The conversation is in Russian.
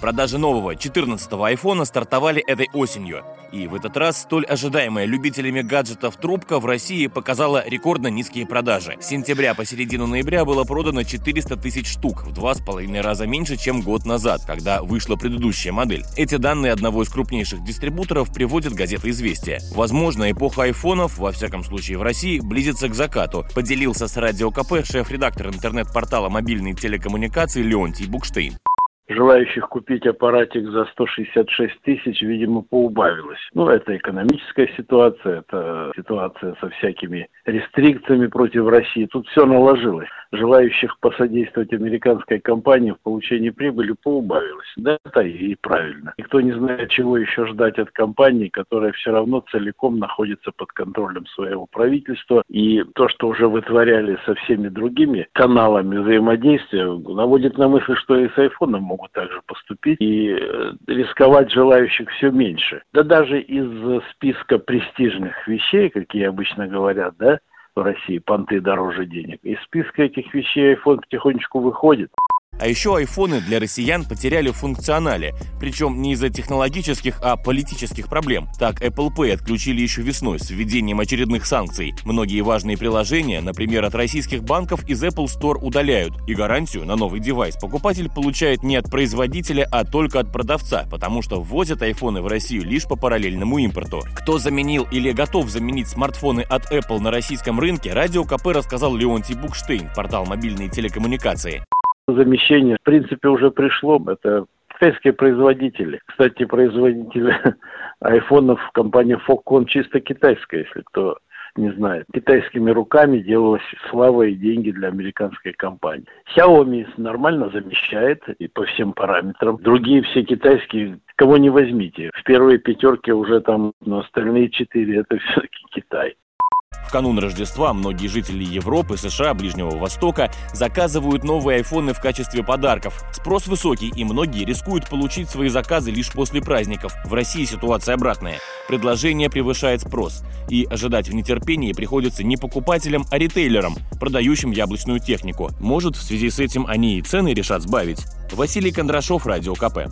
Продажи нового 14-го айфона стартовали этой осенью. И в этот раз столь ожидаемая любителями гаджетов трубка в России показала рекордно низкие продажи. С сентября по середину ноября было продано 400 тысяч штук, в два с половиной раза меньше, чем год назад, когда вышла предыдущая модель. Эти данные одного из крупнейших дистрибуторов приводит газета «Известия». Возможно, эпоха айфонов, во всяком случае в России, близится к закату, поделился с Радио КП шеф-редактор интернет-портала мобильной телекоммуникации Леонтий Букштейн желающих купить аппаратик за 166 тысяч, видимо, поубавилось. Ну, это экономическая ситуация, это ситуация со всякими рестрикциями против России. Тут все наложилось. Желающих посодействовать американской компании в получении прибыли поубавилось. Да, это и правильно. Никто не знает, чего еще ждать от компании, которая все равно целиком находится под контролем своего правительства. И то, что уже вытворяли со всеми другими каналами взаимодействия, наводит на мысль, что и с айфоном могут могут также поступить, и э, рисковать желающих все меньше. Да даже из списка престижных вещей, какие обычно говорят, да, в России понты дороже денег, из списка этих вещей iPhone потихонечку выходит. А еще айфоны для россиян потеряли функционале, причем не из-за технологических, а политических проблем. Так, Apple Pay отключили еще весной с введением очередных санкций. Многие важные приложения, например, от российских банков из Apple Store удаляют, и гарантию на новый девайс покупатель получает не от производителя, а только от продавца, потому что ввозят айфоны в Россию лишь по параллельному импорту. Кто заменил или готов заменить смартфоны от Apple на российском рынке, Радио КП рассказал Леонтий Букштейн, портал мобильные телекоммуникации замещение, в принципе, уже пришло. Это китайские производители. Кстати, производитель айфонов компания Foxconn чисто китайская, если кто не знает. Китайскими руками делалась слава и деньги для американской компании. Xiaomi нормально замещает и по всем параметрам. Другие все китайские, кого не возьмите. В первой пятерке уже там, но остальные четыре это все-таки Китай. Канун Рождества многие жители Европы, США, Ближнего Востока заказывают новые айфоны в качестве подарков. Спрос высокий, и многие рискуют получить свои заказы лишь после праздников. В России ситуация обратная. Предложение превышает спрос. И ожидать в нетерпении приходится не покупателям, а ритейлерам, продающим яблочную технику. Может, в связи с этим они и цены решат сбавить. Василий Кондрашов, Радио КП.